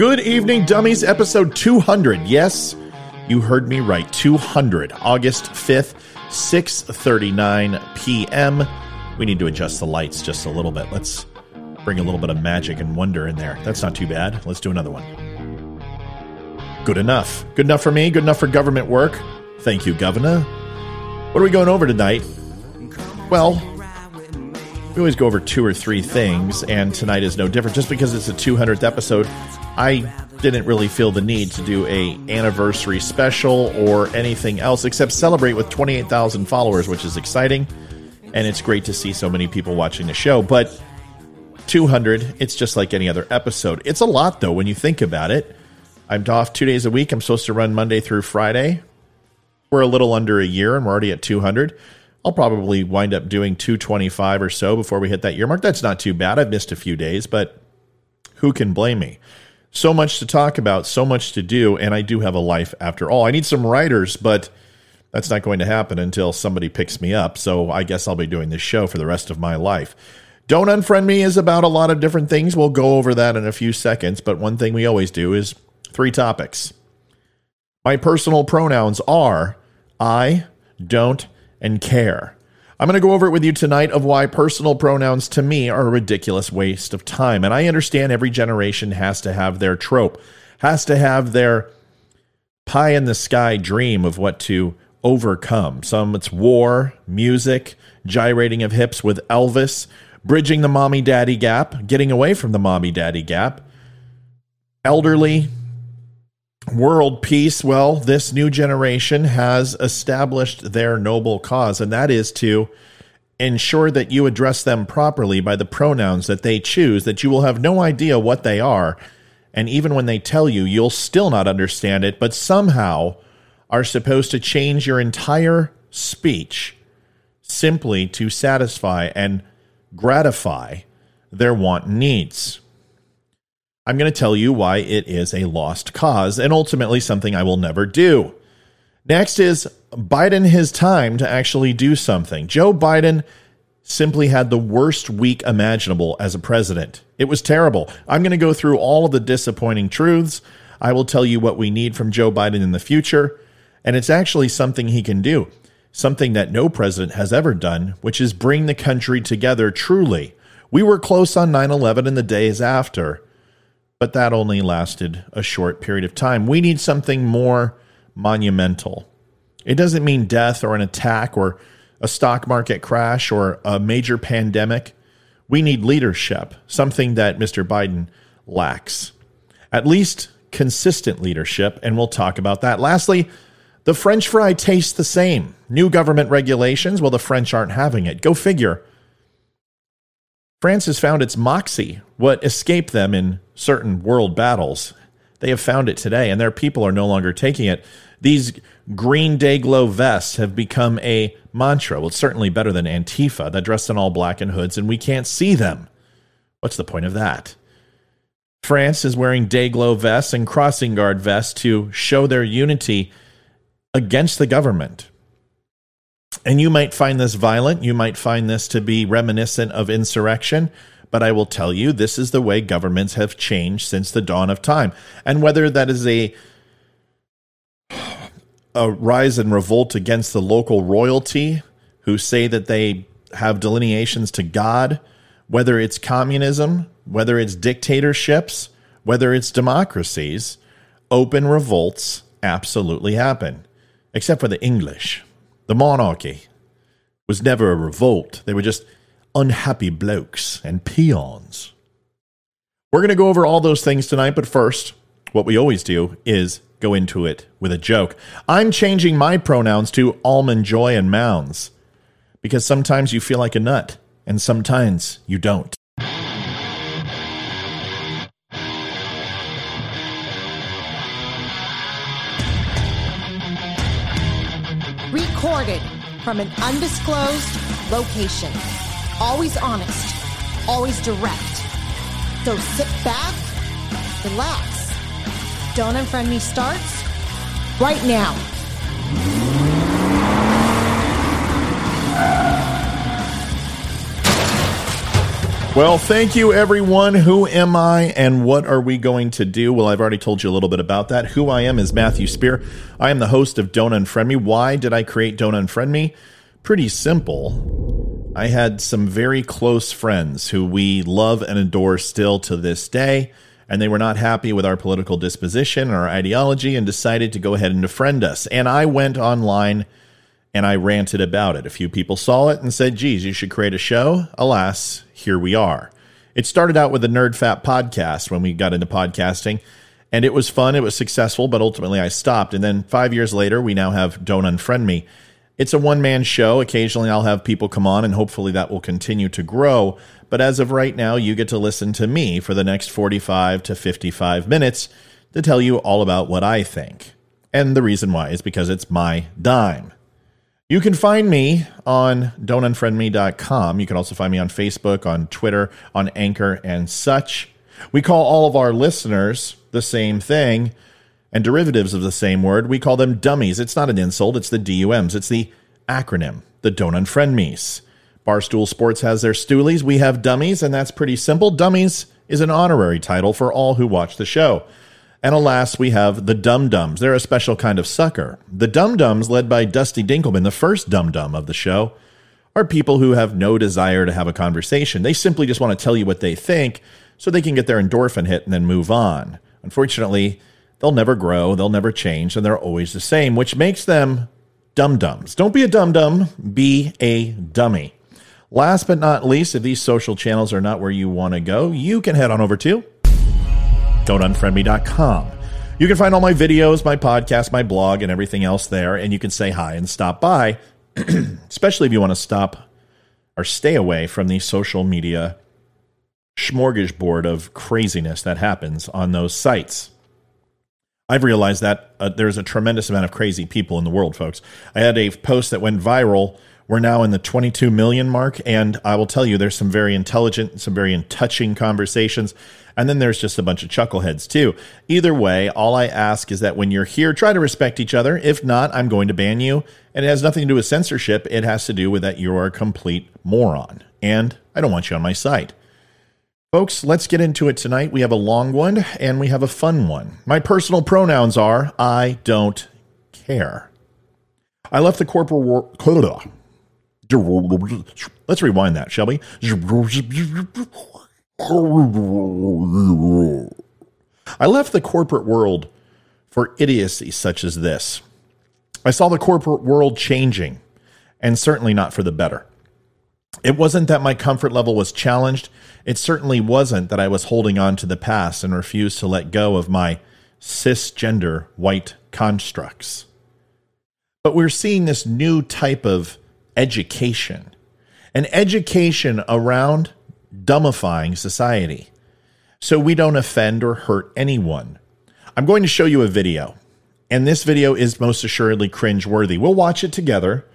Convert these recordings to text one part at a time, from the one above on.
Good evening, dummies. Episode 200. Yes, you heard me right. 200. August 5th, 6:39 p.m. We need to adjust the lights just a little bit. Let's bring a little bit of magic and wonder in there. That's not too bad. Let's do another one. Good enough. Good enough for me. Good enough for government work. Thank you, Governor. What are we going over tonight? Well, we always go over two or three things, and tonight is no different. Just because it's a 200th episode, I didn't really feel the need to do a anniversary special or anything else except celebrate with 28,000 followers, which is exciting, and it's great to see so many people watching the show. But 200, it's just like any other episode. It's a lot though when you think about it. I'm off two days a week. I'm supposed to run Monday through Friday. We're a little under a year, and we're already at 200. I'll probably wind up doing 225 or so before we hit that year mark. That's not too bad. I've missed a few days, but who can blame me? So much to talk about, so much to do, and I do have a life after all. I need some writers, but that's not going to happen until somebody picks me up. So I guess I'll be doing this show for the rest of my life. Don't Unfriend Me is about a lot of different things. We'll go over that in a few seconds, but one thing we always do is three topics. My personal pronouns are I, don't, and care. I'm going to go over it with you tonight of why personal pronouns to me are a ridiculous waste of time. And I understand every generation has to have their trope, has to have their pie in the sky dream of what to overcome. Some it's war, music, gyrating of hips with Elvis, bridging the mommy daddy gap, getting away from the mommy daddy gap, elderly, world peace, well, this new generation has established their noble cause, and that is to ensure that you address them properly by the pronouns that they choose, that you will have no idea what they are. And even when they tell you, you'll still not understand it, but somehow are supposed to change your entire speech simply to satisfy and gratify their want needs. I'm going to tell you why it is a lost cause and ultimately something I will never do. Next is Biden his time to actually do something. Joe Biden simply had the worst week imaginable as a president. It was terrible. I'm going to go through all of the disappointing truths. I will tell you what we need from Joe Biden in the future. And it's actually something he can do, something that no president has ever done, which is bring the country together truly. We were close on 9 11 and the days after but that only lasted a short period of time. We need something more monumental. It doesn't mean death or an attack or a stock market crash or a major pandemic. We need leadership, something that Mr. Biden lacks. At least consistent leadership, and we'll talk about that. Lastly, the French fry tastes the same. New government regulations, well, the French aren't having it. Go figure. France has found its moxie, what escaped them in certain world battles. They have found it today, and their people are no longer taking it. These green day glow vests have become a mantra. Well, it's certainly better than Antifa that dressed in all black and hoods, and we can't see them. What's the point of that? France is wearing day glow vests and crossing guard vests to show their unity against the government. And you might find this violent. You might find this to be reminiscent of insurrection. But I will tell you, this is the way governments have changed since the dawn of time. And whether that is a a rise and revolt against the local royalty who say that they have delineations to God, whether it's communism, whether it's dictatorships, whether it's democracies, open revolts absolutely happen, except for the English. The monarchy was never a revolt. They were just unhappy blokes and peons. We're going to go over all those things tonight, but first, what we always do is go into it with a joke. I'm changing my pronouns to almond joy and mounds because sometimes you feel like a nut and sometimes you don't. Recorded from an undisclosed location. Always honest, always direct. So sit back, relax. Don't Unfriend Me starts right now. Well, thank you, everyone. Who am I and what are we going to do? Well, I've already told you a little bit about that. Who I am is Matthew Spear. I am the host of Don't Unfriend Me. Why did I create Don't Unfriend Me? Pretty simple. I had some very close friends who we love and adore still to this day, and they were not happy with our political disposition or our ideology and decided to go ahead and defriend us. And I went online and I ranted about it. A few people saw it and said, geez, you should create a show. Alas, here we are. It started out with the Nerd Fat podcast when we got into podcasting, and it was fun. It was successful, but ultimately I stopped. And then five years later, we now have Don't Unfriend Me. It's a one man show. Occasionally I'll have people come on, and hopefully that will continue to grow. But as of right now, you get to listen to me for the next 45 to 55 minutes to tell you all about what I think. And the reason why is because it's my dime. You can find me on don'tunfriendme.com. You can also find me on Facebook, on Twitter, on Anchor, and such. We call all of our listeners the same thing and derivatives of the same word. We call them dummies. It's not an insult, it's the DUMs. It's the acronym, the Don't Unfriend Me's. Barstool Sports has their stoolies. We have dummies, and that's pretty simple. Dummies is an honorary title for all who watch the show. And alas, we have the Dum Dums. They're a special kind of sucker. The Dum Dums, led by Dusty Dinkelman, the first Dum Dum of the show, are people who have no desire to have a conversation. They simply just want to tell you what they think so they can get their endorphin hit and then move on. Unfortunately, they'll never grow, they'll never change, and they're always the same, which makes them dum dums. Don't be a dum dum, be a dummy. Last but not least, if these social channels are not where you want to go, you can head on over to don'tunfriendme.com. You can find all my videos, my podcast, my blog, and everything else there, and you can say hi and stop by, especially if you want to stop or stay away from the social media smorgasbord of craziness that happens on those sites. I've realized that uh, there's a tremendous amount of crazy people in the world, folks. I had a post that went viral. We're now in the 22 million mark, and I will tell you, there's some very intelligent, some very touching conversations. And then there's just a bunch of chuckleheads too. Either way, all I ask is that when you're here, try to respect each other. If not, I'm going to ban you. And it has nothing to do with censorship. It has to do with that you are a complete moron. And I don't want you on my site. Folks, let's get into it tonight. We have a long one and we have a fun one. My personal pronouns are I don't care. I left the corporal war. Let's rewind that, shall we? I left the corporate world for idiocy such as this. I saw the corporate world changing, and certainly not for the better. It wasn't that my comfort level was challenged. It certainly wasn't that I was holding on to the past and refused to let go of my cisgender white constructs. But we're seeing this new type of education, an education around dumbifying society so we don't offend or hurt anyone. I'm going to show you a video, and this video is most assuredly cringe-worthy. We'll watch it together.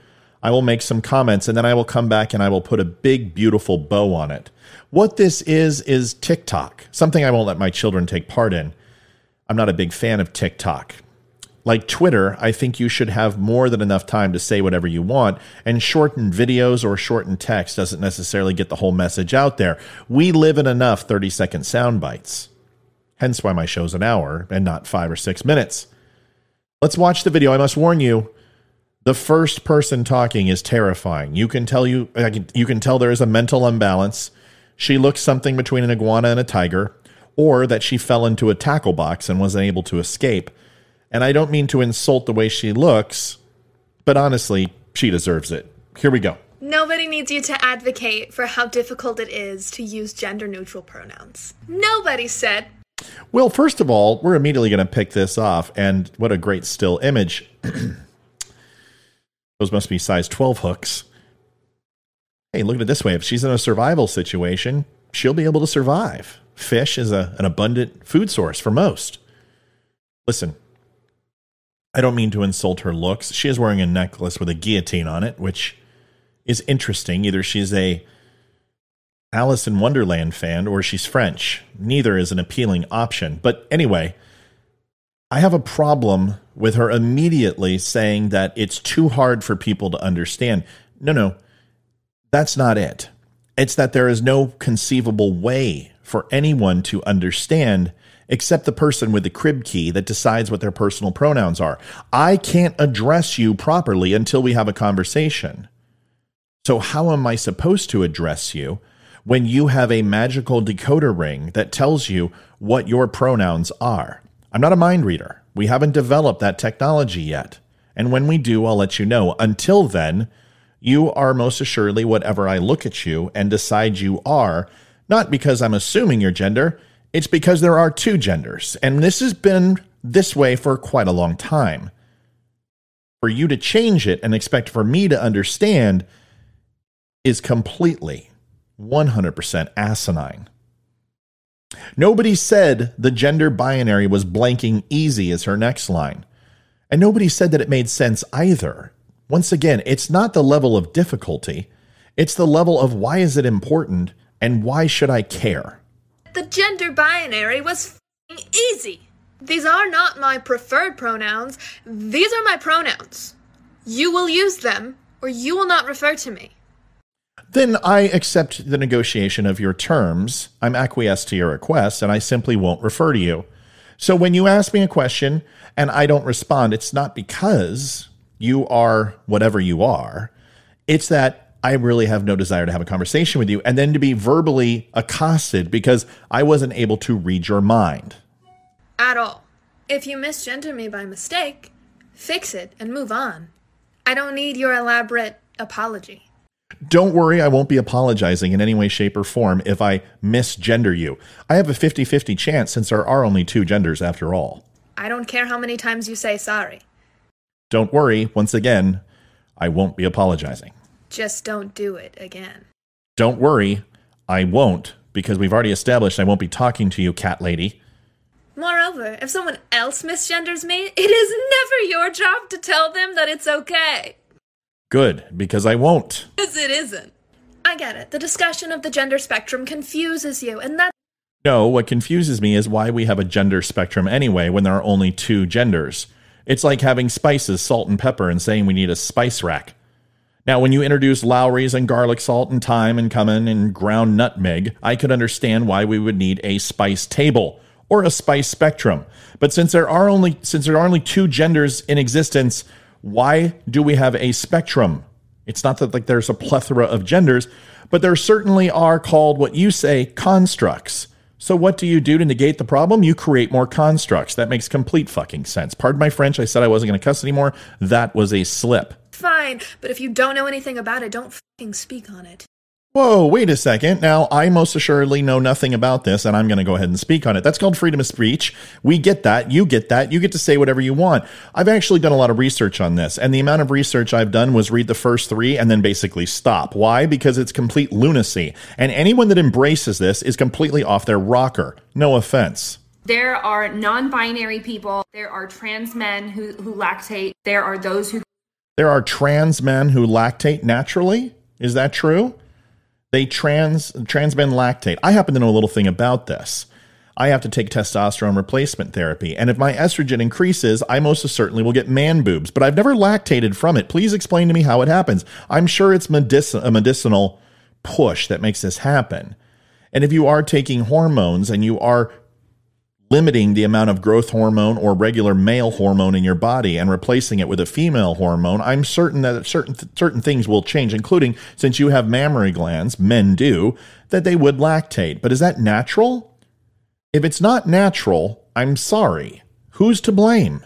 I will make some comments, and then I will come back and I will put a big, beautiful bow on it. What this is, is TikTok, something I won't let my children take part in. I'm not a big fan of TikTok like Twitter, I think you should have more than enough time to say whatever you want, and shortened videos or shortened text doesn't necessarily get the whole message out there. We live in enough 30 second sound bites. Hence why my show's an hour and not five or six minutes. Let's watch the video. I must warn you, the first person talking is terrifying. You can tell you you can tell there is a mental imbalance. She looks something between an iguana and a tiger, or that she fell into a tackle box and wasn't able to escape. And I don't mean to insult the way she looks, but honestly, she deserves it. Here we go. Nobody needs you to advocate for how difficult it is to use gender neutral pronouns. Nobody said. Well, first of all, we're immediately going to pick this off. And what a great still image. Those must be size 12 hooks. Hey, look at it this way. If she's in a survival situation, she'll be able to survive. Fish is a, an abundant food source for most. Listen, I don't mean to insult her looks. She is wearing a necklace with a guillotine on it, which is interesting. Either she's a Alice in Wonderland fan or she's French. Neither is an appealing option. But anyway, I have a problem with her immediately saying that it's too hard for people to understand. No, no, that's not it. It's that there is no conceivable way for anyone to understand except the person with the crib key that decides what their personal pronouns are. I can't address you properly until we have a conversation. So, how am I supposed to address you when you have a magical decoder ring that tells you what your pronouns are? I'm not a mind reader. We haven't developed that technology yet. And when we do, I'll let you know. Until then, you are most assuredly whatever I look at you and decide you are, not because I'm assuming your gender, it's because there are two genders, and this has been this way for quite a long time. For you to change it and expect for me to understand is completely 100% asinine. Nobody said the gender binary was blanking easy as her next line. And nobody said that it made sense either. Once again, it's not the level of difficulty, it's the level of why is it important and why should I care? The gender binary was easy. These are not my preferred pronouns. These are my pronouns. You will use them, or you will not refer to me. Then I accept the negotiation of your terms. I'm acquiesced to your request, and I simply won't refer to you. So when you ask me a question and I don't respond, it's not because you are whatever you are. It's that I really have no desire to have a conversation with you, and then to be verbally accosted because I wasn't able to read your mind. At all. If you misgender me by mistake, fix it and move on. I don't need your elaborate apology. Don't worry, I won't be apologizing in any way, shape, or form if I misgender you. I have a 50 50 chance since there are only two genders after all. I don't care how many times you say sorry. Don't worry, once again, I won't be apologizing. Just don't do it again. Don't worry, I won't, because we've already established I won't be talking to you, cat lady. Moreover, if someone else misgenders me, it is never your job to tell them that it's okay. Good, because I won't. Because it isn't. I get it. The discussion of the gender spectrum confuses you, and that. No, what confuses me is why we have a gender spectrum anyway when there are only two genders. It's like having spices, salt, and pepper, and saying we need a spice rack. Now, when you introduce Lawry's and garlic salt and thyme and cumin and ground nutmeg, I could understand why we would need a spice table or a spice spectrum. But since there are only since there are only two genders in existence, why do we have a spectrum? It's not that like there's a plethora of genders, but there certainly are called what you say constructs. So what do you do to negate the problem? You create more constructs. That makes complete fucking sense. Pardon my French. I said I wasn't going to cuss anymore. That was a slip. Fine, but if you don't know anything about it, don't fucking speak on it. Whoa, wait a second. Now, I most assuredly know nothing about this, and I'm going to go ahead and speak on it. That's called freedom of speech. We get that. You get that. You get to say whatever you want. I've actually done a lot of research on this, and the amount of research I've done was read the first three and then basically stop. Why? Because it's complete lunacy. And anyone that embraces this is completely off their rocker. No offense. There are non binary people, there are trans men who, who lactate, there are those who there are trans men who lactate naturally. Is that true? They trans trans men lactate. I happen to know a little thing about this. I have to take testosterone replacement therapy, and if my estrogen increases, I most certainly will get man boobs. But I've never lactated from it. Please explain to me how it happens. I'm sure it's medic- a medicinal push that makes this happen. And if you are taking hormones and you are limiting the amount of growth hormone or regular male hormone in your body and replacing it with a female hormone, I'm certain that certain certain things will change, including since you have mammary glands, men do, that they would lactate. But is that natural? If it's not natural, I'm sorry. Who's to blame?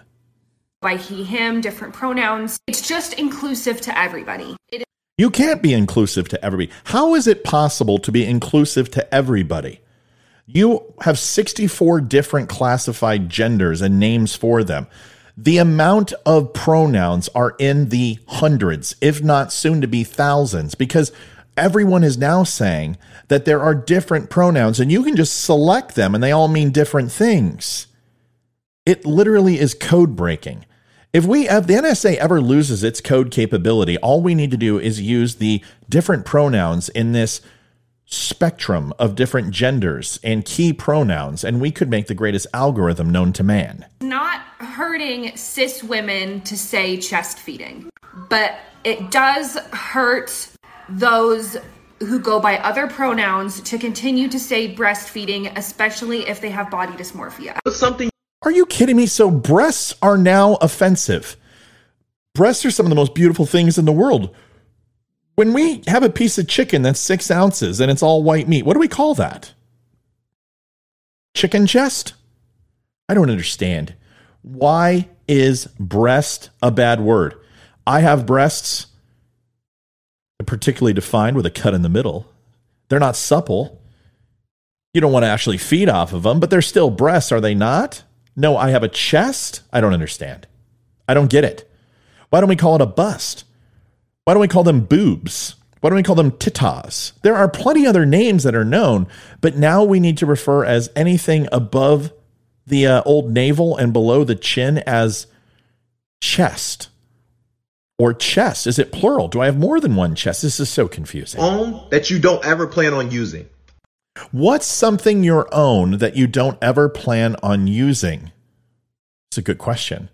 By he, him, different pronouns. It's just inclusive to everybody. you can't be inclusive to everybody. How is it possible to be inclusive to everybody? You have 64 different classified genders and names for them. The amount of pronouns are in the hundreds, if not soon to be thousands, because everyone is now saying that there are different pronouns and you can just select them and they all mean different things. It literally is code breaking. If we if the NSA ever loses its code capability, all we need to do is use the different pronouns in this spectrum of different genders and key pronouns, and we could make the greatest algorithm known to man. Not hurting cis women to say chest feeding, but it does hurt those who go by other pronouns to continue to say breastfeeding, especially if they have body dysmorphia. Something Are you kidding me? So breasts are now offensive. Breasts are some of the most beautiful things in the world. When we have a piece of chicken that's six ounces and it's all white meat, what do we call that? Chicken chest? I don't understand. Why is breast a bad word? I have breasts, particularly defined with a cut in the middle. They're not supple. You don't want to actually feed off of them, but they're still breasts, are they not? No, I have a chest. I don't understand. I don't get it. Why don't we call it a bust? Why don't we call them boobs? Why don't we call them titas? There are plenty other names that are known, but now we need to refer as anything above the uh, old navel and below the chin as chest or chest. Is it plural? Do I have more than one chest? This is so confusing. own that you don't ever plan on using. What's something your own that you don't ever plan on using? It's a good question.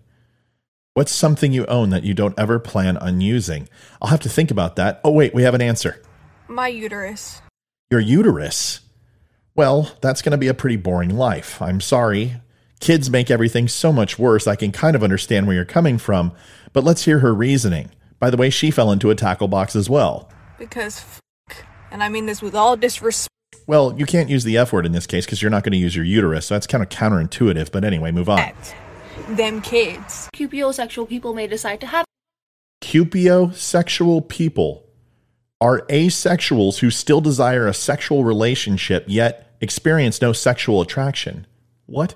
What's something you own that you don't ever plan on using? I'll have to think about that. Oh, wait, we have an answer. My uterus. Your uterus. Well, that's going to be a pretty boring life. I'm sorry. Kids make everything so much worse. I can kind of understand where you're coming from, but let's hear her reasoning. By the way, she fell into a tackle box as well. Because f- and I mean this with all disrespect. Well, you can't use the F word in this case because you're not going to use your uterus. So that's kind of counterintuitive. But anyway, move on. Them kids. Cupiosexual people may decide to have Cupiosexual people are asexuals who still desire a sexual relationship yet experience no sexual attraction. What?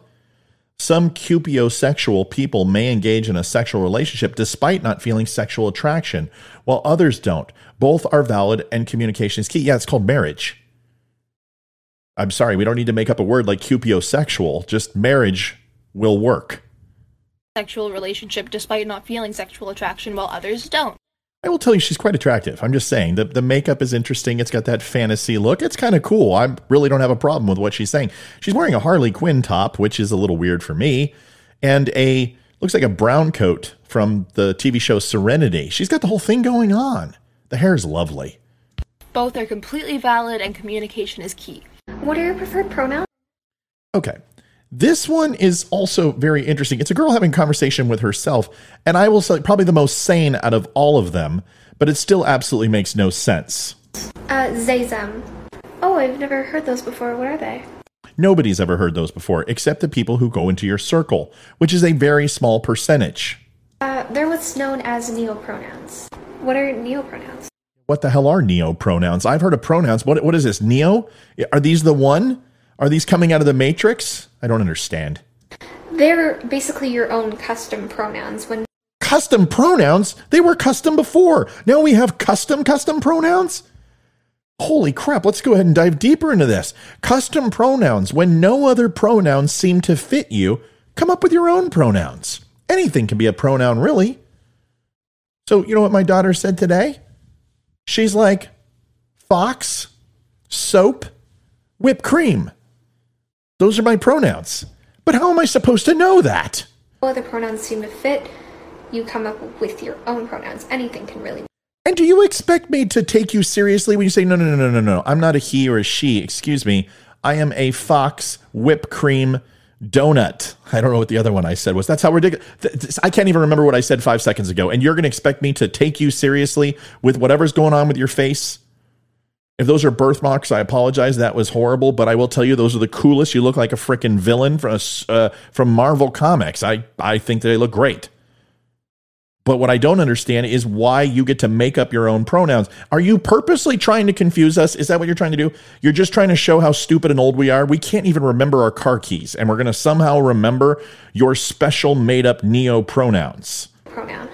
Some cupiosexual people may engage in a sexual relationship despite not feeling sexual attraction, while others don't. Both are valid and communication is key. Yeah, it's called marriage. I'm sorry, we don't need to make up a word like cupiosexual. Just marriage will work. Sexual relationship despite not feeling sexual attraction while others don't. I will tell you she's quite attractive. I'm just saying the the makeup is interesting. It's got that fantasy look. It's kind of cool. I really don't have a problem with what she's saying. She's wearing a Harley Quinn top, which is a little weird for me, and a looks like a brown coat from the TV show Serenity. She's got the whole thing going on. The hair is lovely. Both are completely valid and communication is key. What are your preferred pronouns? Okay. This one is also very interesting. It's a girl having conversation with herself, and I will say probably the most sane out of all of them, but it still absolutely makes no sense. Uh, Zazem. Oh, I've never heard those before. What are they? Nobody's ever heard those before, except the people who go into your circle, which is a very small percentage. Uh, they're what's known as neopronouns. What are neopronouns? What the hell are neo pronouns? I've heard of pronouns. What, what is this? Neo? Are these the one? Are these coming out of the Matrix? I don't understand. They're basically your own custom pronouns. When Custom pronouns? They were custom before. Now we have custom custom pronouns? Holy crap, let's go ahead and dive deeper into this. Custom pronouns. When no other pronouns seem to fit you, come up with your own pronouns. Anything can be a pronoun, really. So, you know what my daughter said today? She's like, fox, soap, whipped cream. Those are my pronouns. But how am I supposed to know that? no other pronouns seem to fit, you come up with your own pronouns. Anything can really. And do you expect me to take you seriously when you say, no, no, no, no, no, no, I'm not a he or a she, excuse me. I am a fox whipped cream donut. I don't know what the other one I said was. That's how ridiculous. th- I can't even remember what I said five seconds ago. And you're going to expect me to take you seriously with whatever's going on with your face? If those are birthmarks, I apologize. That was horrible. But I will tell you, those are the coolest. You look like a freaking villain from, uh, from Marvel Comics. I, I think they look great. But what I don't understand is why you get to make up your own pronouns. Are you purposely trying to confuse us? Is that what you're trying to do? You're just trying to show how stupid and old we are. We can't even remember our car keys, and we're going to somehow remember your special made up neo pronouns. Pronoun.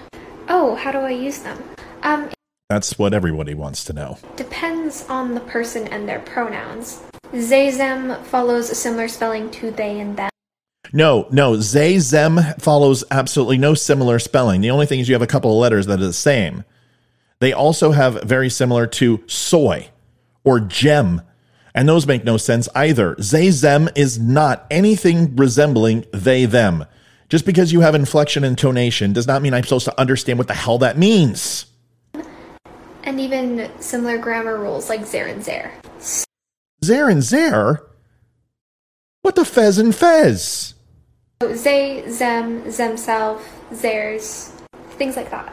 Oh, how do I use them? Um, That's what everybody wants to know. depends on the person and their pronouns. Zazem follows a similar spelling to they and them. No, no. They, them follows absolutely no similar spelling. The only thing is you have a couple of letters that are the same. They also have very similar to soy or gem, and those make no sense either. They, them is not anything resembling they, them. Just because you have inflection and tonation does not mean I'm supposed to understand what the hell that means. And even similar grammar rules like zer and zer. Zer and zer? What the fez and fez? So they, them, themself, theirs, things like that.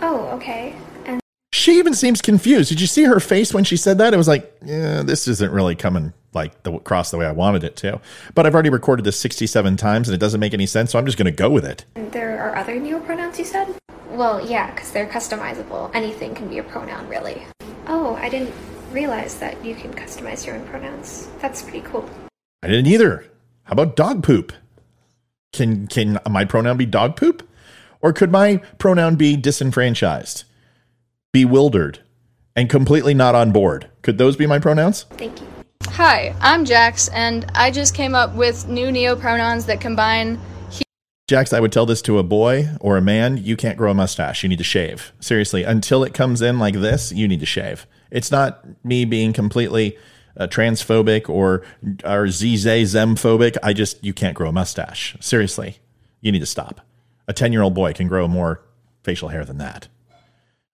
Oh, okay. And She even seems confused. Did you see her face when she said that? It was like, yeah, this isn't really coming like the, across the way I wanted it to. But I've already recorded this 67 times and it doesn't make any sense, so I'm just going to go with it. there are other neopronouns you said? Well, yeah, because they're customizable. Anything can be a pronoun, really. Oh, I didn't realize that you can customize your own pronouns. That's pretty cool. I didn't either. How about dog poop? Can can my pronoun be dog poop? Or could my pronoun be disenfranchised, bewildered, and completely not on board? Could those be my pronouns? Thank you. Hi, I'm Jax, and I just came up with new neopronouns that combine he, Jax, I would tell this to a boy or a man. You can't grow a mustache. You need to shave. Seriously, until it comes in like this, you need to shave. It's not me being completely uh, transphobic or or zz phobic. I just you can't grow a mustache. Seriously, you need to stop. A ten year old boy can grow more facial hair than that.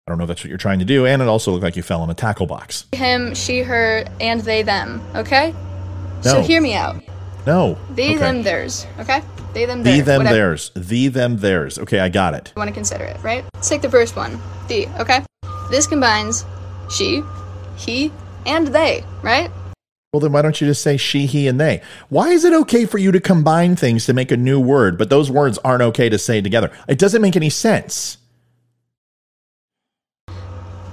I don't know if that's what you're trying to do, and it also looked like you fell in a tackle box. him, she, her, and they, them. Okay? No. So hear me out. No, They, Okay. them, theirs. Okay? They, them, the theirs. them whatever theirs, the them theirs. Okay, I got it. You want to consider it, right? Let's take the first one. The. Okay? This combines she, he, and they, right? Well, then why don't you just say she, he, and they? Why is it okay for you to combine things to make a new word, but those words aren't okay to say together? It doesn't make any sense.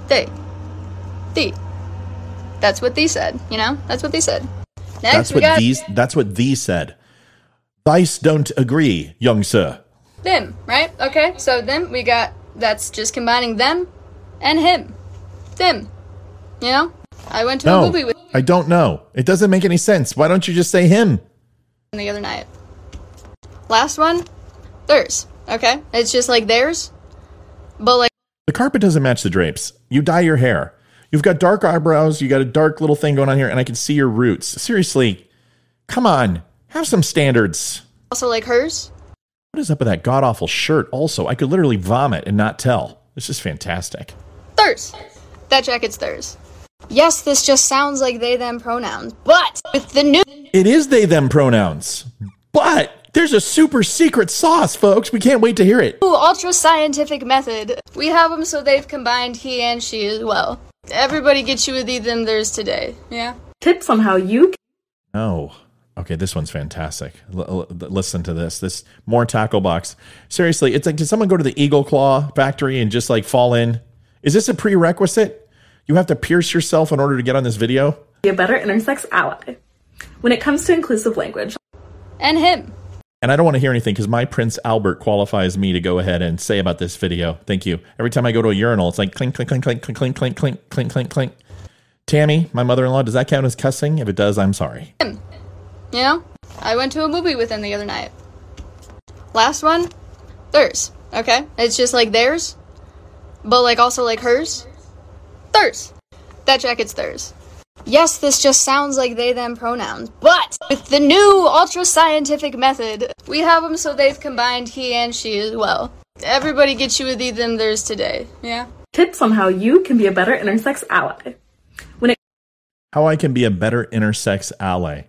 They. The. That's what they said, you know? That's what they said. Next, that's what got these. That's what these said. Vice don't agree, young sir. them, right? Okay, so then we got that's just combining them and him. Them. You know? I went to a movie with I don't know. It doesn't make any sense. Why don't you just say him the other night. Last one, theirs. Okay? It's just like theirs, but like The carpet doesn't match the drapes. You dye your hair. You've got dark eyebrows. You got a dark little thing going on here, and I can see your roots. Seriously, come on, have some standards. also like hers. What is up with that god awful shirt? Also, I could literally vomit and not tell. This is fantastic. Theirs. That jacket's theirs. Yes, this just sounds like they them pronouns, but with the new It is they them pronouns, but there's a super secret sauce, folks. We can't wait to hear it. Ooh, ultra scientific method, we have them so they've combined he and she as well. Everybody gets you with the them theirs today. Yeah. Tips on how you Can- Oh, okay. This one's fantastic. L- l- listen to this. This more tackle box. Seriously, it's like did someone go to the Eagle Claw factory and just like fall in? Is this a prerequisite? You have to pierce yourself in order to get on this video. be a better intersex ally. When it comes to inclusive language, And him. And I don't want to hear anything because my Prince Albert qualifies me to go ahead and say about this video. Thank you. Every time I go to a urinal, it's like clink, clink, clink, clink, clink, clink, clink, clink, clink, clink, clink. Tammy, my mother-in-law, does that count as cussing? If it does, I'm sorry. You know? I went to a movie with him the other night. Last one, theirs. Okay? It's just like theirs, but like also like hers. Theirs. That jacket's theirs. Yes, this just sounds like they them pronouns, but with the new ultra scientific method, we have them so they've combined he and she as well. Everybody gets you with the them theirs today. Yeah. tips on how you can be a better intersex ally. When it How I can be a better intersex ally.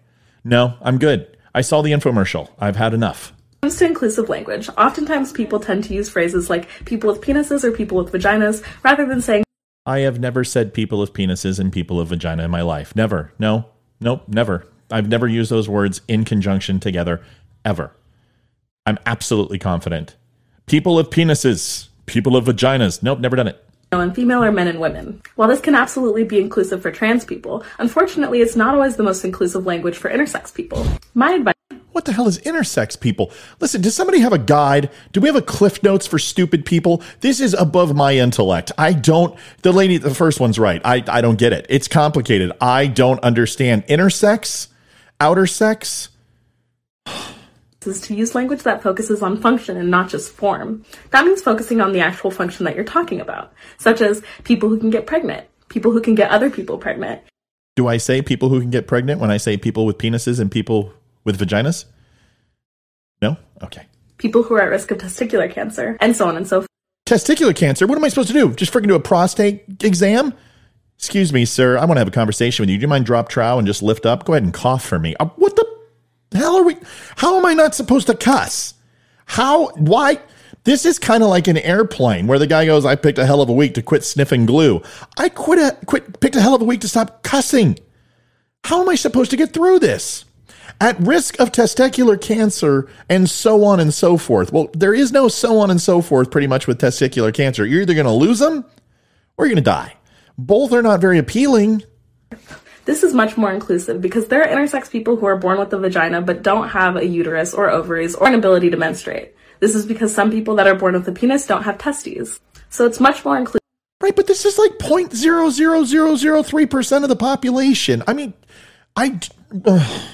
No, I'm good. I saw the infomercial. I've had enough. comes to inclusive language, oftentimes people tend to use phrases like people with penises or people with vaginas rather than saying I have never said people of penises and people of vagina in my life. Never. No. Nope. Never. I've never used those words in conjunction together ever. I'm absolutely confident. People of penises, people of vaginas. Nope, never done it. and female or men and women. While this can absolutely be inclusive for trans people, unfortunately it's not always the most inclusive language for intersex people. My advice What the hell is intersex people? Listen, does somebody have a guide? Do we have a cliff notes for stupid people? This is above my intellect. I don't the lady the first one's right. I I don't get it. It's complicated. I don't understand. Intersex? Outer sex? This is to use language that focuses on function and not just form. That means focusing on the actual function that you're talking about, such as people who can get pregnant, people who can get other people pregnant. Do I say people who can get pregnant when I say people with penises and people with vaginas? No? Okay. People who are at risk of testicular cancer, and so on and so forth. Testicular cancer? What am I supposed to do? Just freaking do a prostate exam? Excuse me, sir. I want to have a conversation with you. Do you mind drop trow and just lift up? Go ahead and cough for me. Uh, what the hell are we? How am I not supposed to cuss? How? Why? This is kind of like an airplane where the guy goes, "I picked a hell of a week to quit sniffing glue. I quit a quit picked a hell of a week to stop cussing. How am I supposed to get through this?" At risk of testicular cancer and so on and so forth. Well, there is no so on and so forth pretty much with testicular cancer. You're either going to lose them or you're going to die. Both are not very appealing. This is much more inclusive because there are intersex people who are born with a vagina but don't have a uterus or ovaries or an ability to menstruate. This is because some people that are born with a penis don't have testes. So it's much more inclusive. Right, but this is like 0.00003% of the population. I mean, I. Uh,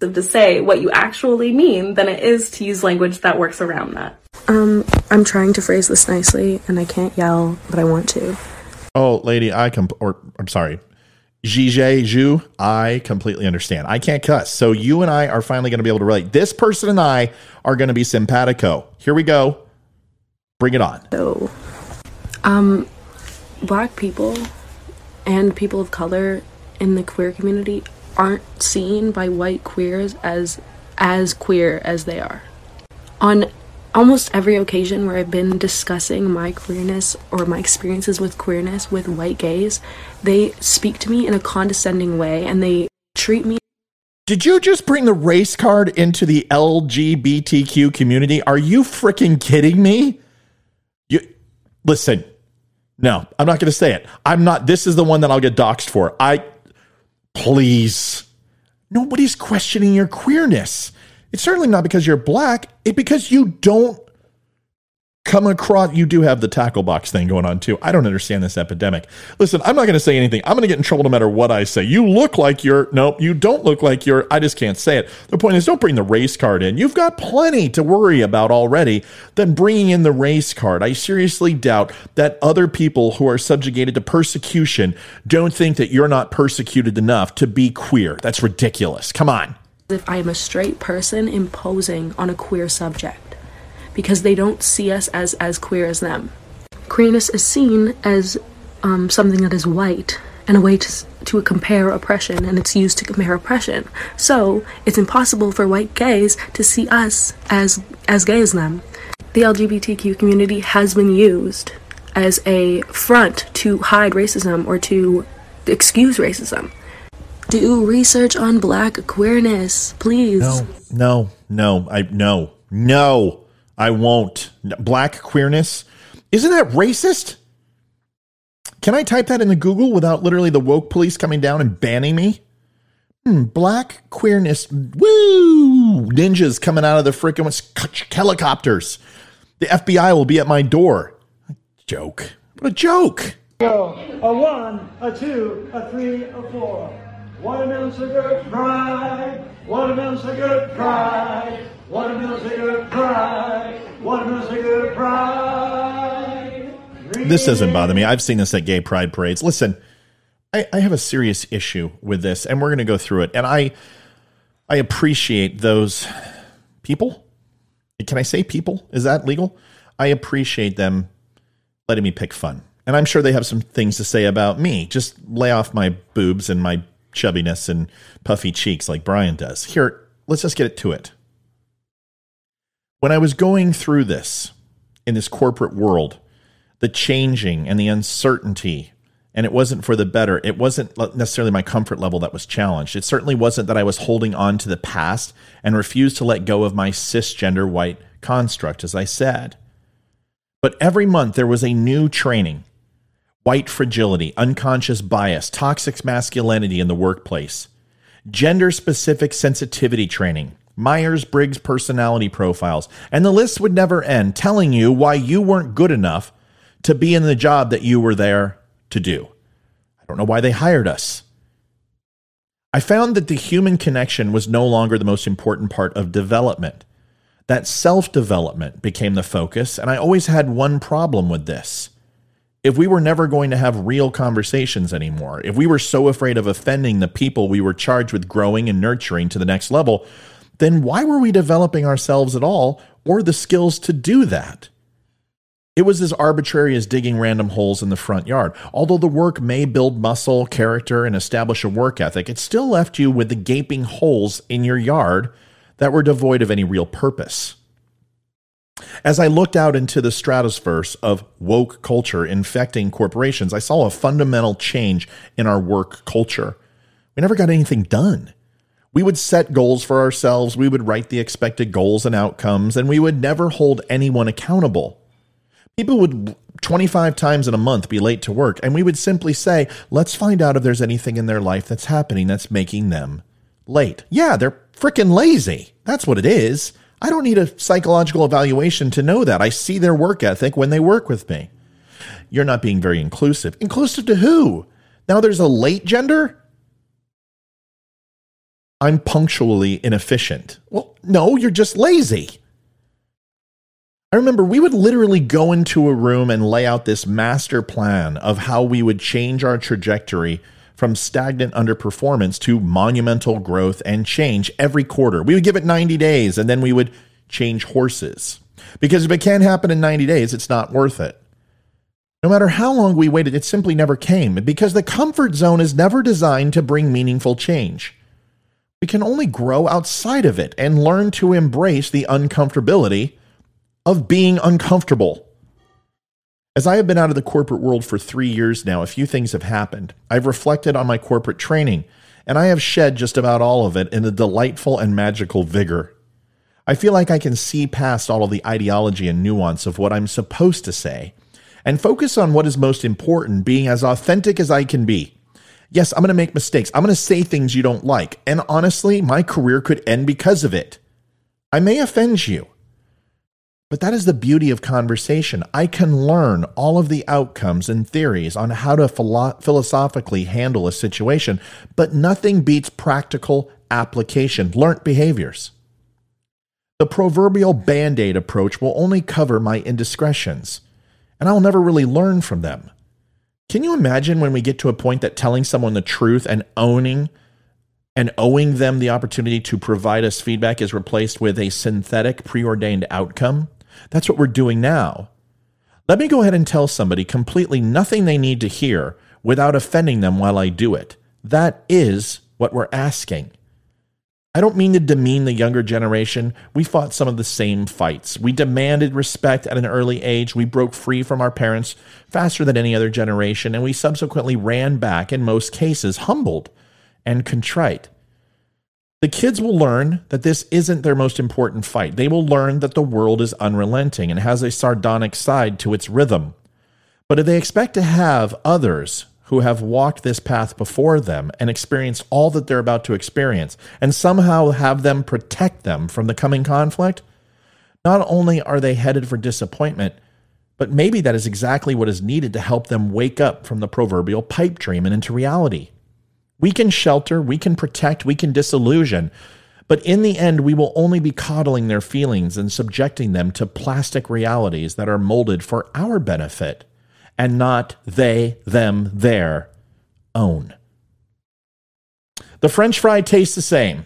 wow. To say what you actually mean than it is to use language that works around that. Um, I'm trying to phrase this nicely and I can't yell, but I want to. Oh, lady, I comp or I'm sorry. Jije Ju, I completely understand. I can't cuss. So you and I are finally going to be able to relate. This person and I are going to be simpatico. Here we go. Bring it on. So, um, black people and people of color in the queer community aren't seen by white queers as as queer as they are. On almost every occasion where I've been discussing my queerness or my experiences with queerness with white gays, they speak to me in a condescending way and they treat me. Did you just bring the race card into the LGBTQ community? Are you freaking kidding me? You listen. No, I'm not going to say it. I'm not. This is the one that I'll get doxxed for. I please. Nobody's questioning your queerness. It's certainly not because you're black, it's because you don't come across you do have the tackle box thing going on too. I don't understand this epidemic. Listen, I'm not going to say anything. I'm going to get in trouble no matter what I say. You look like you're no, you don't look like you're I just can't say it. The point is don't bring the race card in. You've got plenty to worry about already than bringing in the race card. I seriously doubt that other people who are subjugated to persecution don't think that you're not persecuted enough to be queer. That's ridiculous. Come on if I am a straight person imposing on a queer subject because they don't see us as as queer as them. Queerness is seen as um, something that is white and a way to, to compare oppression, and it's used to compare oppression. So it's impossible for white gays to see us as as gay as them. The LGBTQ community has been used as a front to hide racism or to excuse racism do research on black queerness, please. No, no, no, I no, no, I won't. Black queerness, isn't that racist? Can I type that into Google without literally the woke police coming down and banning me? Hmm, black queerness, woo! Ninjas coming out of the freaking helicopters. The FBI will be at my door. A Joke. What a joke. Go. A one, a two, a three, a four. Watermelon sugar pride, watermelon sugar pride, watermelon sugar pride, watermelon sugar pride. This doesn't bother me. I've seen this at gay pride parades. Listen, I, I have a serious issue with this, and we're going to go through it. And I, I appreciate those people. Can I say people? Is that legal? I appreciate them letting me pick fun. And I'm sure they have some things to say about me. Just lay off my boobs and my chubbiness and puffy cheeks like Brian does. Here, let's just get it to it. When I was going through this in this corporate world, the changing and the uncertainty, and it wasn't for the better, it wasn't necessarily my comfort level that was challenged. It certainly wasn't that I was holding on to the past and refused to let go of my cisgender white construct, as I said. But every month there was a new training white fragility, unconscious bias, toxic masculinity in the workplace, gender specific sensitivity training, Myers Briggs personality profiles, and the list would never end, telling you why you weren't good enough to be in the job that you were there to do. I don't know why they hired us. I found that the human connection was no longer the most important part of development. That self development became the focus, and I always had one problem with this. If we were never going to have real conversations anymore, if we were so afraid of offending the people we were charged with growing and nurturing to the next level, then why were we developing ourselves at all or the skills to do that? It was as arbitrary as digging random holes in the front yard. Although the work may build muscle, character, and establish a work ethic, it still left you with the gaping holes in your yard that were devoid of any real purpose. As I looked out into the stratosphere of woke culture infecting corporations, I saw a fundamental change in our work culture. We never got anything done. We would set goals for ourselves, we would write the expected goals and outcomes, and we would never hold anyone accountable. People would 25 times in a month be late to work, and we would simply say, let's find out if there's anything in their life that's happening that's making them late. Yeah, they're freaking lazy. That's what it is. I don't need a psychological evaluation to know that. I see their work ethic when they work with me. You're not being very inclusive. Inclusive to who? Now there's a late gender? I'm punctually inefficient. Well, no, you're just lazy. I remember we would literally go into a room and lay out this master plan of how we would change our trajectory from stagnant underperformance to monumental growth and change every quarter. We would give it 90 days and then we would change horses. Because if it can't happen in 90 days, it's not worth it. No matter how long we waited, it simply never came because the comfort zone is never designed to bring meaningful change. We can only grow outside of it and learn to embrace the uncomfortability of being uncomfortable. As I have been out of the corporate world for three years now, a few things have happened. I've reflected on my corporate training, and I have shed just about all of it in a delightful and magical vigor. I feel like I can see past all of the ideology and nuance of what I'm supposed to say and focus on what is most important, being as authentic as I can be. Yes, I'm going to make mistakes. I'm going to say things you don't like. And honestly, my career could end because of it. I may offend you. But that is the beauty of conversation. I can learn all of the outcomes and theories on how to philo- philosophically handle a situation, but nothing beats practical application, learnt behaviors. The proverbial band aid approach will only cover my indiscretions, and I'll never really learn from them. Can you imagine when we get to a point that telling someone the truth and owning and owing them the opportunity to provide us feedback is replaced with a synthetic preordained outcome? That's what we're doing now. Let me go ahead and tell somebody completely nothing they need to hear without offending them while I do it. That is what we're asking. I don't mean to demean the younger generation. We fought some of the same fights. We demanded respect at an early age. We broke free from our parents faster than any other generation, and we subsequently ran back, in most cases, humbled and contrite. The kids will learn that this isn't their most important fight. They will learn that the world is unrelenting and has a sardonic side to its rhythm. But if they expect to have others who have walked this path before them and experienced all that they're about to experience, and somehow have them protect them from the coming conflict, not only are they headed for disappointment, but maybe that is exactly what is needed to help them wake up from the proverbial pipe dream and into reality. We can shelter, we can protect, we can disillusion. But in the end, we will only be coddling their feelings and subjecting them to plastic realities that are molded for our benefit and not they, them, their own. The French fry tastes the same.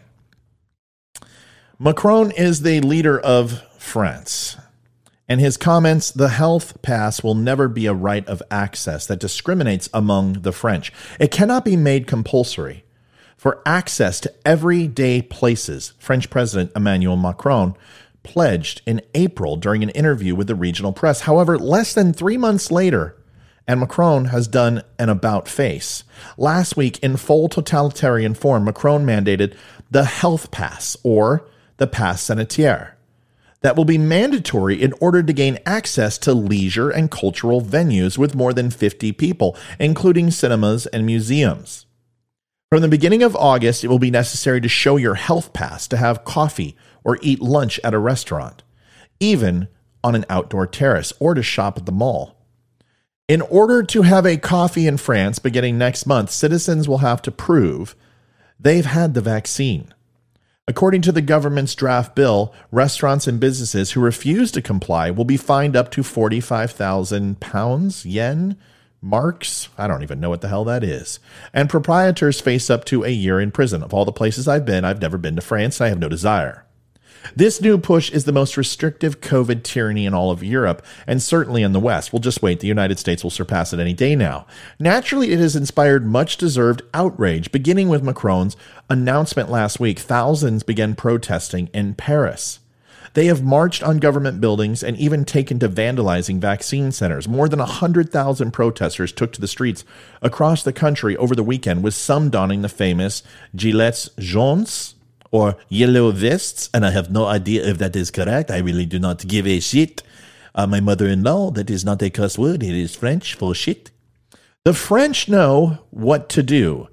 Macron is the leader of France. And his comments the health pass will never be a right of access that discriminates among the French. It cannot be made compulsory. For access to everyday places, French President Emmanuel Macron pledged in April during an interview with the regional press. However, less than three months later, and Macron has done an about face. Last week, in full totalitarian form, Macron mandated the health pass or the pass sanitaire that will be mandatory in order to gain access to leisure and cultural venues with more than 50 people, including cinemas and museums. From the beginning of August, it will be necessary to show your health pass to have coffee or eat lunch at a restaurant, even on an outdoor terrace, or to shop at the mall. In order to have a coffee in France beginning next month, citizens will have to prove They've had the vaccine. According to the government's draft bill, restaurants and businesses who refuse to comply will be fined up to 45,000 pounds, yen, marks. I don't even know what the hell that is. And proprietors face up to a year in prison. Of all the places I've been, I've never been to France and I have no desire. This new push is the most restrictive COVID tyranny in all of Europe, and certainly in the West. We'll just wait. The United States will surpass it any day now. Naturally, it has inspired much deserved outrage, beginning with Macron's announcement last week. Thousands began protesting in Paris. They have marched on government buildings and even taken to vandalizing vaccine centers. More than 100,000 protesters took to the streets across the country over the weekend, with some donning the famous gilets jaunes or yellow vests. And I have no idea if that is correct. I really do not give a shit. Uh, my mother in law, that is not a cuss word, it is French for shit. The French know what to do.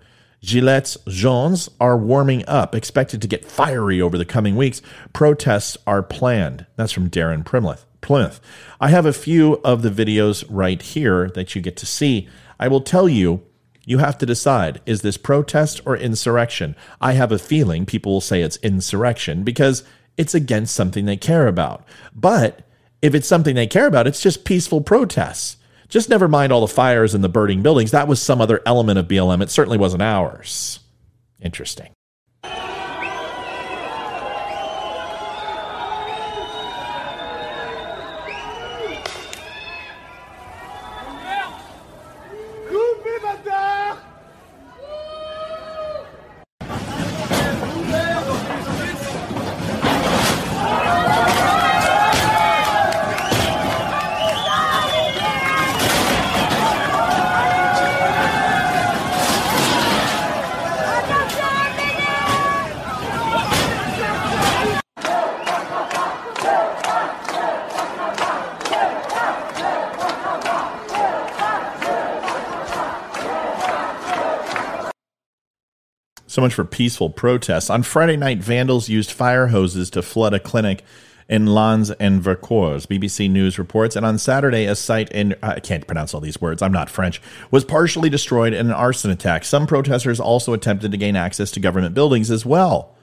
Gilets jaunes are warming up, expected to get fiery over the coming weeks. Protests are planned. That's from Darren Plymouth. Plymouth. I have a few of the videos right here that you get to see. I will tell you, you have to decide is this protest or insurrection? I have a feeling people will say it's insurrection because it's against something they care about. But if it's something they care about, it's just peaceful protests. Just never mind all the fires and the burning buildings. That was some other element of BLM. It certainly wasn't ours. Interesting. So much for peaceful protests. On Friday night, vandals used fire hoses to flood a clinic in Lans-en-Vercors, BBC News reports. And on Saturday, a site in, I can't pronounce all these words, I'm not French, was partially destroyed in an arson attack. Some protesters also attempted to gain access to government buildings as well.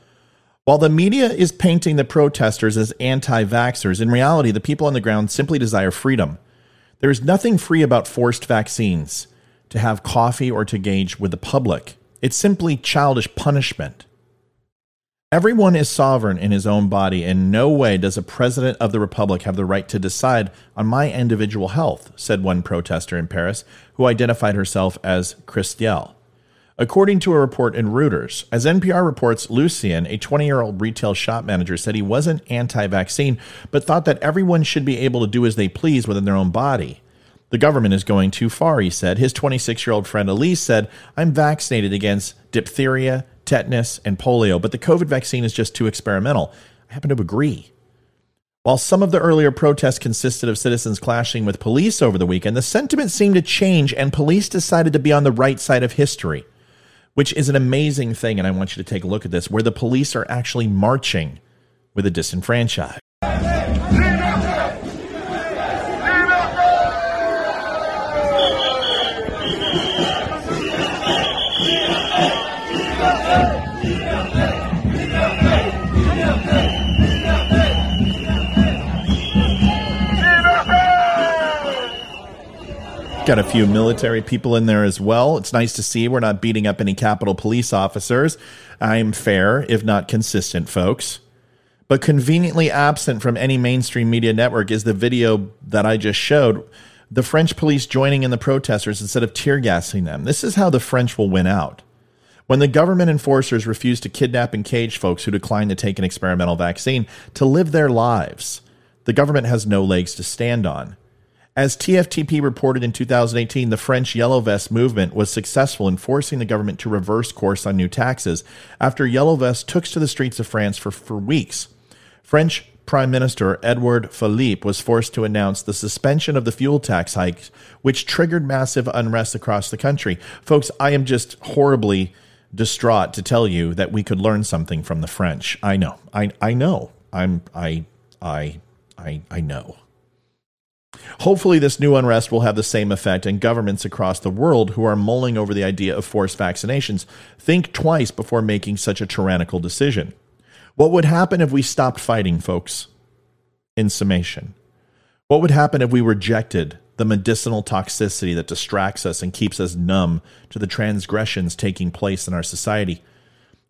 While the media is painting the protesters as anti vaxxers, in reality, the people on the ground simply desire freedom. There is nothing free about forced vaccines, to have coffee, or to engage with the public. It's simply childish punishment. Everyone is sovereign in his own body. In no way does a president of the republic have the right to decide on my individual health, said one protester in Paris who identified herself as Christelle. According to a report in Reuters, as NPR reports, Lucien, a 20 year old retail shop manager, said he wasn't anti vaccine, but thought that everyone should be able to do as they please within their own body. The government is going too far, he said. His 26 year old friend Elise said, I'm vaccinated against diphtheria, tetanus, and polio, but the COVID vaccine is just too experimental. I happen to agree. While some of the earlier protests consisted of citizens clashing with police over the weekend, the sentiment seemed to change and police decided to be on the right side of history, which is an amazing thing. And I want you to take a look at this, where the police are actually marching with the disenfranchised. Got a few military people in there as well. It's nice to see we're not beating up any Capitol police officers. I'm fair, if not consistent, folks. But conveniently absent from any mainstream media network is the video that I just showed the French police joining in the protesters instead of tear gassing them. This is how the French will win out. When the government enforcers refuse to kidnap and cage folks who decline to take an experimental vaccine to live their lives, the government has no legs to stand on. As TFTP reported in 2018, the French Yellow Vest movement was successful in forcing the government to reverse course on new taxes after Yellow Vests took to the streets of France for, for weeks. French Prime Minister Edouard Philippe was forced to announce the suspension of the fuel tax hikes, which triggered massive unrest across the country. Folks, I am just horribly distraught to tell you that we could learn something from the French. I know. I I know. I'm I I I I know. Hopefully, this new unrest will have the same effect, and governments across the world who are mulling over the idea of forced vaccinations think twice before making such a tyrannical decision. What would happen if we stopped fighting, folks? In summation, what would happen if we rejected the medicinal toxicity that distracts us and keeps us numb to the transgressions taking place in our society?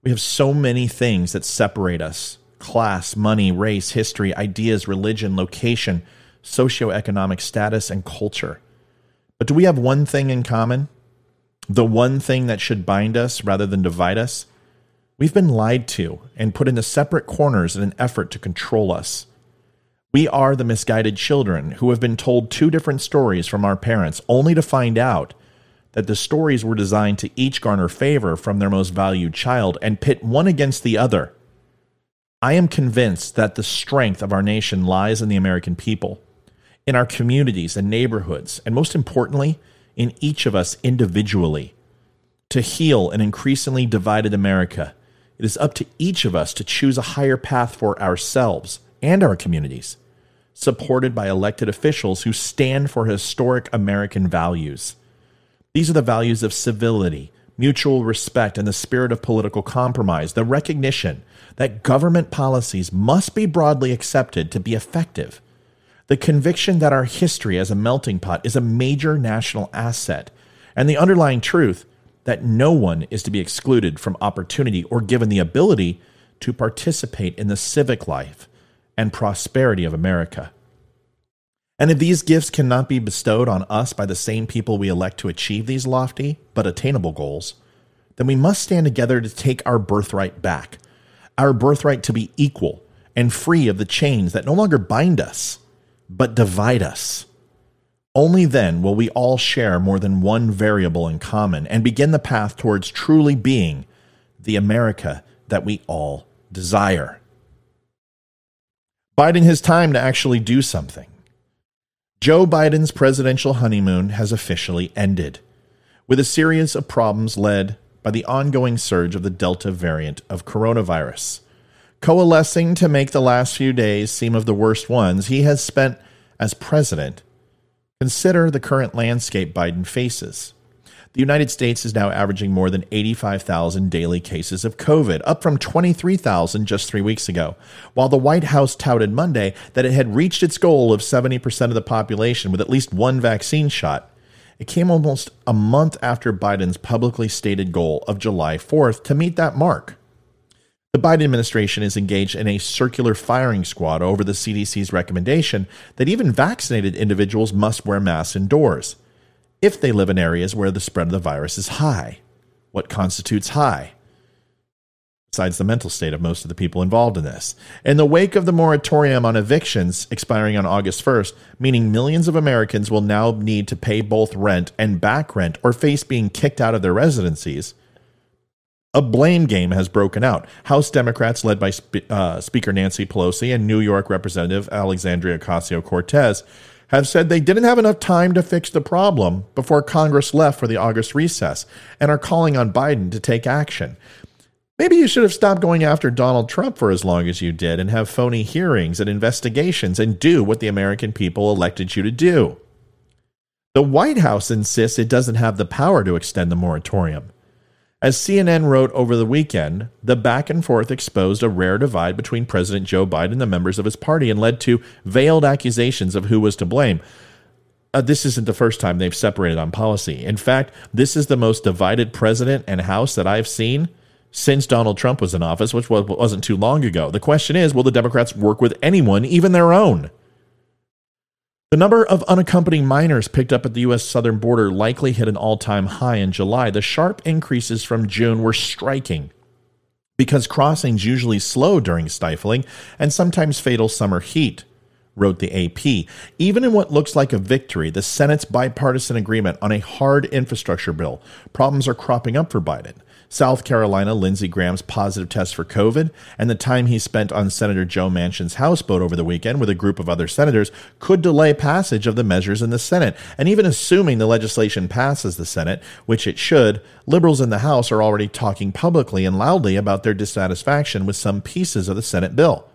We have so many things that separate us class, money, race, history, ideas, religion, location socioeconomic status, and culture. But do we have one thing in common? The one thing that should bind us rather than divide us? We've been lied to and put into separate corners in an effort to control us. We are the misguided children who have been told two different stories from our parents, only to find out that the stories were designed to each garner favor from their most valued child and pit one against the other. I am convinced that the strength of our nation lies in the American people in our communities and neighborhoods, and most importantly, in each of us individually. To heal an increasingly divided America, it is up to each of us to choose a higher path for ourselves and our communities, supported by elected officials who stand for historic American values. These are the values of civility, mutual respect, and the spirit of political compromise, the recognition that government policies must be broadly accepted to be effective the conviction that our history as a melting pot is a major national asset, and the underlying truth that no one is to be excluded from opportunity or given the ability to participate in the civic life and prosperity of America. And if these gifts cannot be bestowed on us by the same people we elect to achieve these lofty but attainable goals, then we must stand together to take our birthright back, our birthright to be equal and free of the chains that no longer bind us but divide us. Only then will we all share more than one variable in common and begin the path towards truly being the America that we all desire. Biding his time to actually do something. Joe Biden's presidential honeymoon has officially ended, with a series of problems led by the ongoing surge of the Delta variant of coronavirus. Coalescing to make the last few days seem of the worst ones he has spent as president, consider the current landscape Biden faces. The United States is now averaging more than 85,000 daily cases of COVID, up from 23,000 just three weeks ago. While the White House touted Monday that it had reached its goal of 70% of the population with at least one vaccine shot, it came almost a month after Biden's publicly stated goal of July 4th to meet that mark. The Biden administration is engaged in a circular firing squad over the CDC's recommendation that even vaccinated individuals must wear masks indoors if they live in areas where the spread of the virus is high. What constitutes high? Besides the mental state of most of the people involved in this. In the wake of the moratorium on evictions expiring on August 1st, meaning millions of Americans will now need to pay both rent and back rent or face being kicked out of their residencies, a blame game has broken out. House Democrats, led by uh, Speaker Nancy Pelosi and New York Representative Alexandria Ocasio Cortez, have said they didn't have enough time to fix the problem before Congress left for the August recess and are calling on Biden to take action. Maybe you should have stopped going after Donald Trump for as long as you did and have phony hearings and investigations and do what the American people elected you to do. The White House insists it doesn't have the power to extend the moratorium. As CNN wrote over the weekend, the back and forth exposed a rare divide between President Joe Biden and the members of his party and led to veiled accusations of who was to blame. Uh, this isn't the first time they've separated on policy. In fact, this is the most divided president and House that I've seen since Donald Trump was in office, which wasn't too long ago. The question is will the Democrats work with anyone, even their own? The number of unaccompanied minors picked up at the U.S. southern border likely hit an all time high in July. The sharp increases from June were striking because crossings usually slow during stifling and sometimes fatal summer heat, wrote the AP. Even in what looks like a victory, the Senate's bipartisan agreement on a hard infrastructure bill, problems are cropping up for Biden. South Carolina Lindsey Graham's positive test for COVID and the time he spent on Senator Joe Manchin's houseboat over the weekend with a group of other senators could delay passage of the measures in the Senate. And even assuming the legislation passes the Senate, which it should, liberals in the House are already talking publicly and loudly about their dissatisfaction with some pieces of the Senate bill.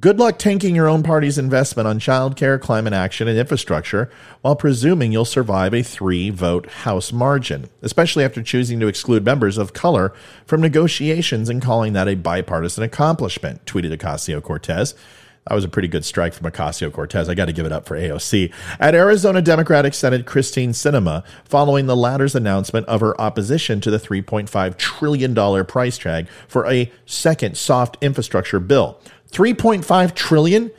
Good luck tanking your own party's investment on childcare, climate action, and infrastructure while presuming you'll survive a three vote House margin, especially after choosing to exclude members of color from negotiations and calling that a bipartisan accomplishment, tweeted Ocasio Cortez. That was a pretty good strike from Ocasio Cortez. I got to give it up for AOC. At Arizona Democratic Senate Kyrsten Sinema, following the latter's announcement of her opposition to the $3.5 trillion price tag for a second soft infrastructure bill. 3.5 trillion?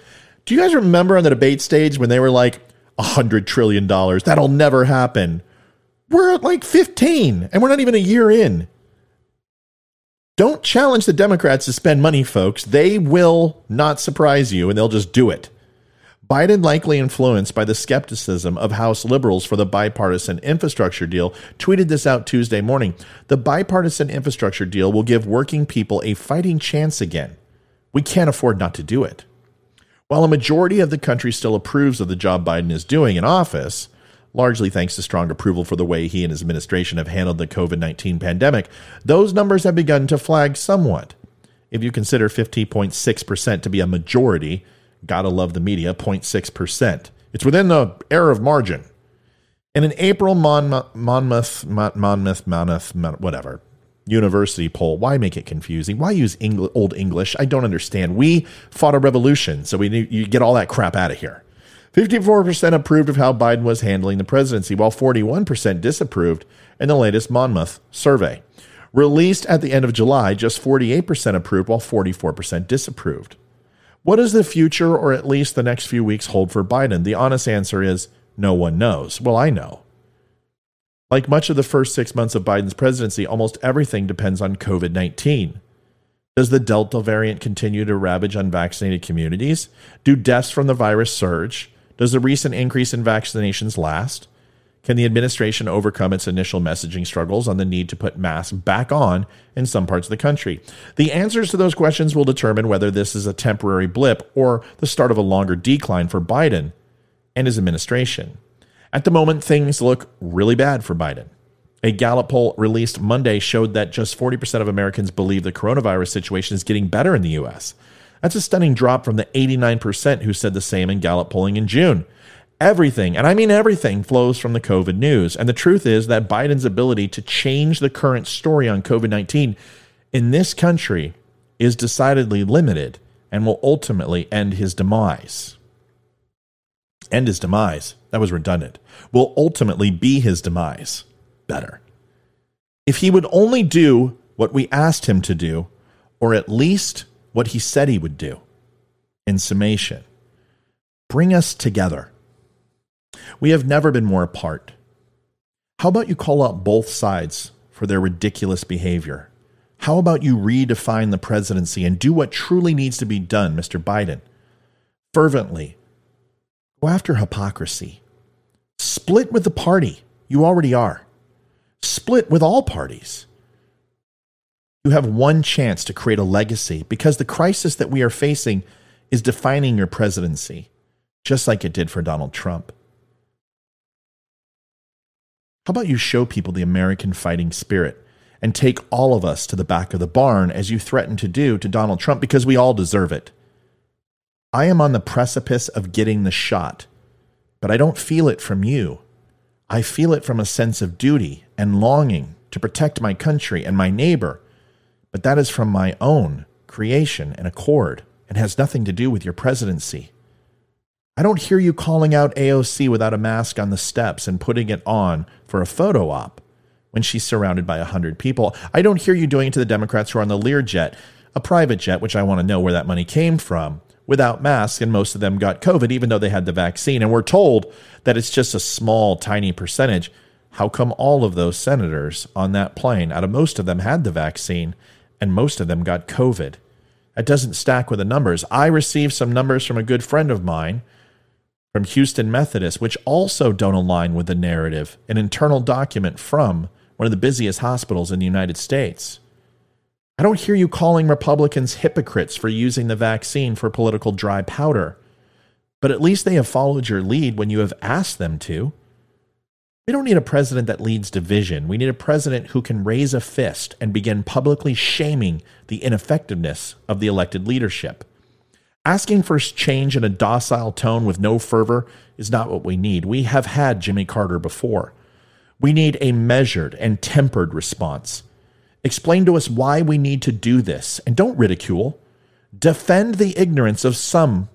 Do you guys remember on the debate stage when they were like, $100 trillion? That'll never happen. We're at like 15 and we're not even a year in. Don't challenge the Democrats to spend money, folks. They will not surprise you and they'll just do it. Biden, likely influenced by the skepticism of House liberals for the bipartisan infrastructure deal, tweeted this out Tuesday morning. The bipartisan infrastructure deal will give working people a fighting chance again. We can't afford not to do it. While a majority of the country still approves of the job Biden is doing in office, largely thanks to strong approval for the way he and his administration have handled the COVID 19 pandemic, those numbers have begun to flag somewhat. If you consider 50.6% to be a majority, gotta love the media, 0.6%. It's within the error of margin. In an April Monmouth, Monmouth, Monmouth, Monmouth, whatever, university poll, why make it confusing? Why use English, Old English? I don't understand. We fought a revolution, so we need, you get all that crap out of here. 54% approved of how Biden was handling the presidency, while 41% disapproved in the latest Monmouth survey. Released at the end of July, just 48% approved, while 44% disapproved. What does the future, or at least the next few weeks, hold for Biden? The honest answer is no one knows. Well, I know. Like much of the first six months of Biden's presidency, almost everything depends on COVID 19. Does the Delta variant continue to ravage unvaccinated communities? Do deaths from the virus surge? Does the recent increase in vaccinations last? Can the administration overcome its initial messaging struggles on the need to put masks back on in some parts of the country? The answers to those questions will determine whether this is a temporary blip or the start of a longer decline for Biden and his administration. At the moment, things look really bad for Biden. A Gallup poll released Monday showed that just 40% of Americans believe the coronavirus situation is getting better in the U.S. That's a stunning drop from the 89% who said the same in Gallup polling in June. Everything, and I mean everything, flows from the COVID news. And the truth is that Biden's ability to change the current story on COVID 19 in this country is decidedly limited and will ultimately end his demise. End his demise. That was redundant. Will ultimately be his demise. Better. If he would only do what we asked him to do, or at least what he said he would do. In summation, bring us together. We have never been more apart. How about you call out both sides for their ridiculous behavior? How about you redefine the presidency and do what truly needs to be done, Mr. Biden? Fervently, go after hypocrisy. Split with the party. You already are. Split with all parties. You have one chance to create a legacy because the crisis that we are facing is defining your presidency, just like it did for Donald Trump. How about you show people the American fighting spirit and take all of us to the back of the barn as you threaten to do to Donald Trump because we all deserve it? I am on the precipice of getting the shot, but I don't feel it from you. I feel it from a sense of duty and longing to protect my country and my neighbor but that is from my own creation and accord and has nothing to do with your presidency. I don't hear you calling out AOC without a mask on the steps and putting it on for a photo op when she's surrounded by a hundred people. I don't hear you doing it to the Democrats who are on the Learjet, a private jet, which I want to know where that money came from, without masks, and most of them got COVID, even though they had the vaccine. And we're told that it's just a small, tiny percentage. How come all of those senators on that plane, out of most of them, had the vaccine? and most of them got COVID. That doesn't stack with the numbers. I received some numbers from a good friend of mine from Houston Methodist, which also don't align with the narrative, an internal document from one of the busiest hospitals in the United States. I don't hear you calling Republicans hypocrites for using the vaccine for political dry powder, but at least they have followed your lead when you have asked them to. We don't need a president that leads division. We need a president who can raise a fist and begin publicly shaming the ineffectiveness of the elected leadership. Asking for change in a docile tone with no fervor is not what we need. We have had Jimmy Carter before. We need a measured and tempered response. Explain to us why we need to do this and don't ridicule. Defend the ignorance of some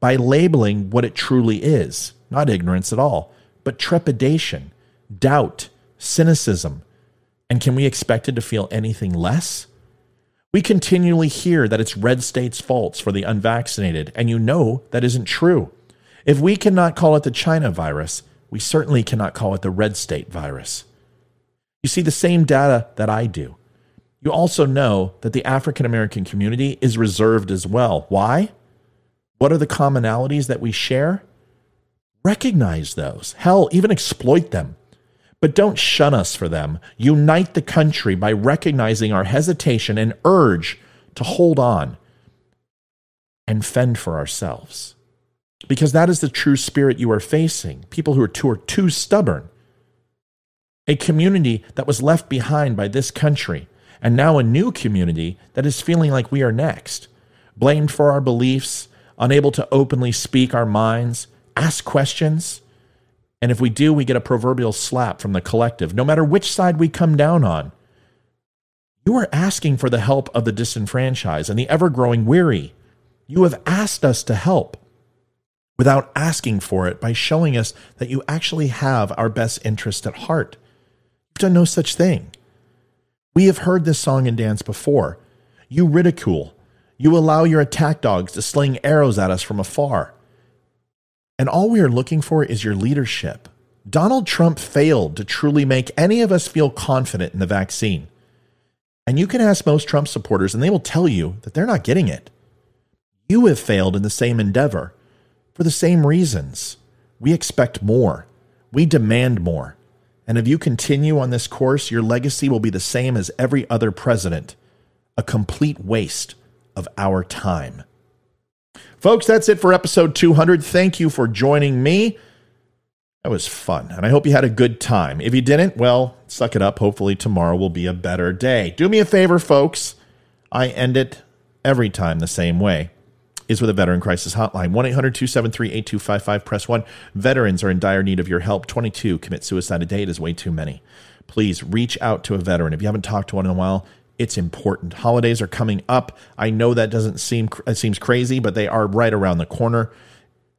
by labeling what it truly is not ignorance at all, but trepidation, doubt, cynicism. And can we expect it to feel anything less? We continually hear that it's red states' faults for the unvaccinated, and you know that isn't true. If we cannot call it the China virus, we certainly cannot call it the red state virus. You see the same data that I do. You also know that the African American community is reserved as well. Why? What are the commonalities that we share? Recognize those. Hell, even exploit them. But don't shun us for them. Unite the country by recognizing our hesitation and urge to hold on and fend for ourselves. Because that is the true spirit you are facing people who are too, are too stubborn. A community that was left behind by this country, and now a new community that is feeling like we are next, blamed for our beliefs, unable to openly speak our minds, ask questions. And if we do, we get a proverbial slap from the collective, no matter which side we come down on. You are asking for the help of the disenfranchised and the ever growing weary. You have asked us to help without asking for it by showing us that you actually have our best interest at heart. You've done no such thing. We have heard this song and dance before. You ridicule. You allow your attack dogs to sling arrows at us from afar. And all we are looking for is your leadership. Donald Trump failed to truly make any of us feel confident in the vaccine. And you can ask most Trump supporters, and they will tell you that they're not getting it. You have failed in the same endeavor for the same reasons. We expect more, we demand more. And if you continue on this course, your legacy will be the same as every other president a complete waste of our time. Folks, that's it for episode 200. Thank you for joining me. That was fun, and I hope you had a good time. If you didn't, well, suck it up. Hopefully, tomorrow will be a better day. Do me a favor, folks. I end it every time the same way is with a veteran crisis hotline 1-800-273-8255 press 1 veterans are in dire need of your help 22 commit suicide a day it is way too many please reach out to a veteran if you haven't talked to one in a while it's important. Holidays are coming up. I know that doesn't seem it seems crazy, but they are right around the corner.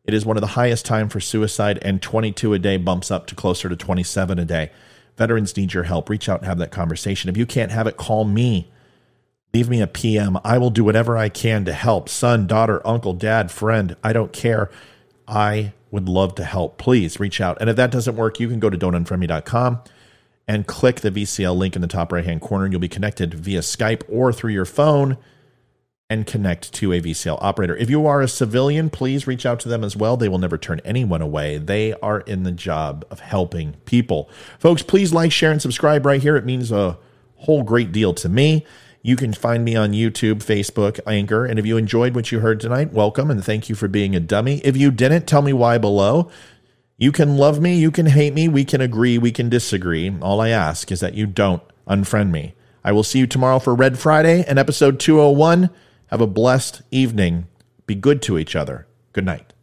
It is one of the highest time for suicide, and 22 a day bumps up to closer to 27 a day. Veterans need your help. Reach out and have that conversation. If you can't have it, call me. Leave me a PM. I will do whatever I can to help. Son, daughter, uncle, dad, friend. I don't care. I would love to help. Please reach out. And if that doesn't work, you can go to don'tunfriendme.com and click the VCL link in the top right hand corner, you'll be connected via Skype or through your phone and connect to a VCL operator. If you are a civilian, please reach out to them as well. They will never turn anyone away. They are in the job of helping people. Folks, please like, share, and subscribe right here. It means a whole great deal to me. You can find me on YouTube, Facebook, Anchor. And if you enjoyed what you heard tonight, welcome and thank you for being a dummy. If you didn't, tell me why below. You can love me, you can hate me, we can agree, we can disagree. All I ask is that you don't unfriend me. I will see you tomorrow for Red Friday and episode 201. Have a blessed evening. Be good to each other. Good night.